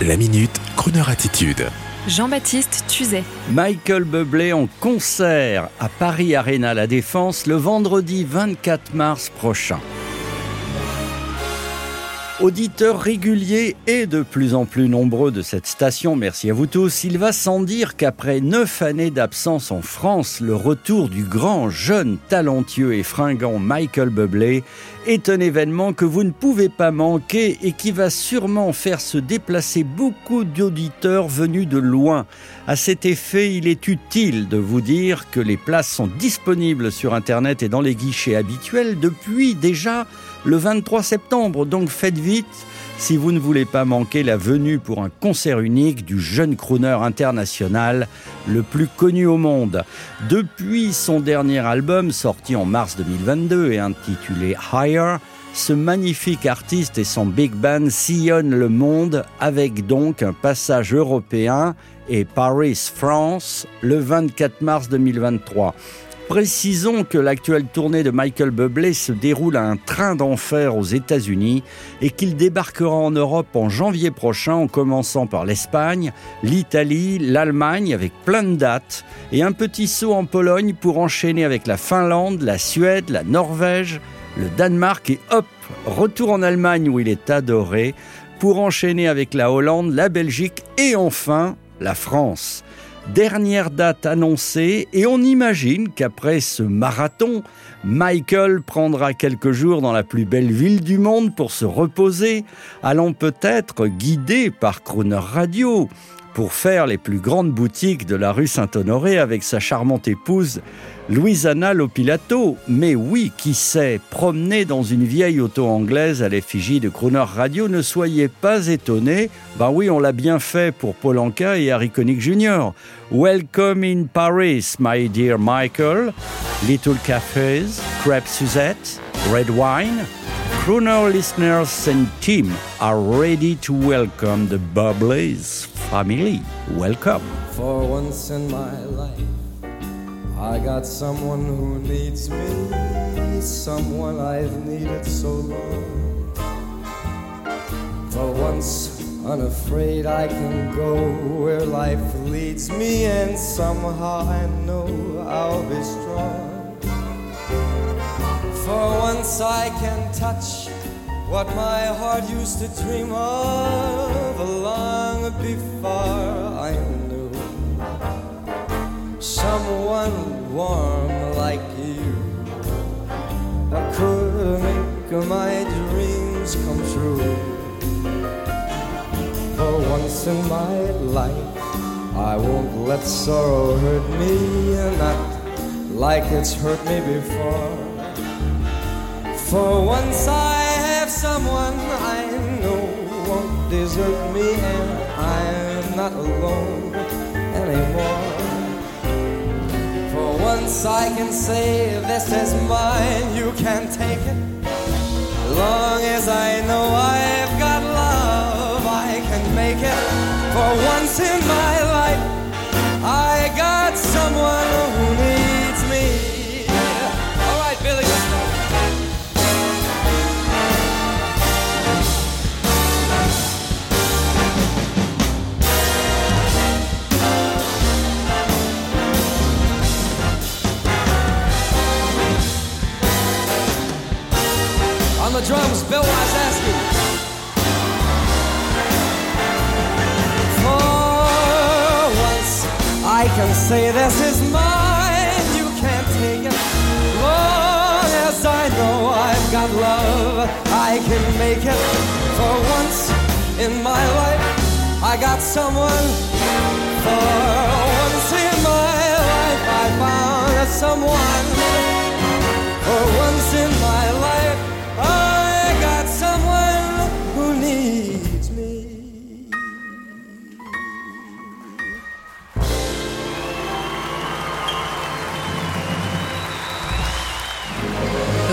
La minute, Kroneur attitude. Jean-Baptiste Tuzet. Michael Bublé en concert à Paris Arena La Défense le vendredi 24 mars prochain. Auditeurs réguliers et de plus en plus nombreux de cette station, merci à vous tous, il va sans dire qu'après neuf années d'absence en France, le retour du grand, jeune, talentueux et fringant Michael Bublé est un événement que vous ne pouvez pas manquer et qui va sûrement faire se déplacer beaucoup d'auditeurs venus de loin. À cet effet, il est utile de vous dire que les places sont disponibles sur Internet et dans les guichets habituels depuis déjà le 23 septembre, donc faites vite si vous ne voulez pas manquer la venue pour un concert unique du jeune crooner international le plus connu au monde. Depuis son dernier album sorti en mars 2022 et intitulé Higher, ce magnifique artiste et son big band sillonnent le monde avec donc un passage européen et Paris, France, le 24 mars 2023. Précisons que l'actuelle tournée de Michael Bublé se déroule à un train d'enfer aux États-Unis et qu'il débarquera en Europe en janvier prochain en commençant par l'Espagne, l'Italie, l'Allemagne avec plein de dates et un petit saut en Pologne pour enchaîner avec la Finlande, la Suède, la Norvège, le Danemark et hop, retour en Allemagne où il est adoré pour enchaîner avec la Hollande, la Belgique et enfin la France. Dernière date annoncée et on imagine qu'après ce marathon, Michael prendra quelques jours dans la plus belle ville du monde pour se reposer, allant peut-être guidé par Crooner Radio pour faire les plus grandes boutiques de la rue Saint-Honoré avec sa charmante épouse Louisana Lopilato. Mais oui, qui sait, promener dans une vieille auto anglaise à l'effigie de Crooner Radio, ne soyez pas étonnés. Ben oui, on l'a bien fait pour Paul Anka et Harry Connick Jr. Welcome in Paris, my dear Michael. Little cafes, crêpes Suzette, red wine. Crooner listeners and team are ready to welcome the Bubblies family. Welcome. For once in my life, I got someone who needs me, someone I've needed so long. For once, unafraid, I can go where life leads me, and somehow I know I'll be strong. For once, I can touch what my heart used to dream of long before I knew someone warm like you could make my dreams come true. For once in my life, I won't let sorrow hurt me, not like it's hurt me before. For once I have someone I know won't desert me, and I'm not alone anymore. For once I can say this is mine, you can take it. Long as I know I've got love, I can make it. For once in my drums, Bill Wysaski. For once, I can say this is mine. You can't take it. Long as I know I've got love, I can make it. For once in my life, I got someone. For once in my life, I found someone.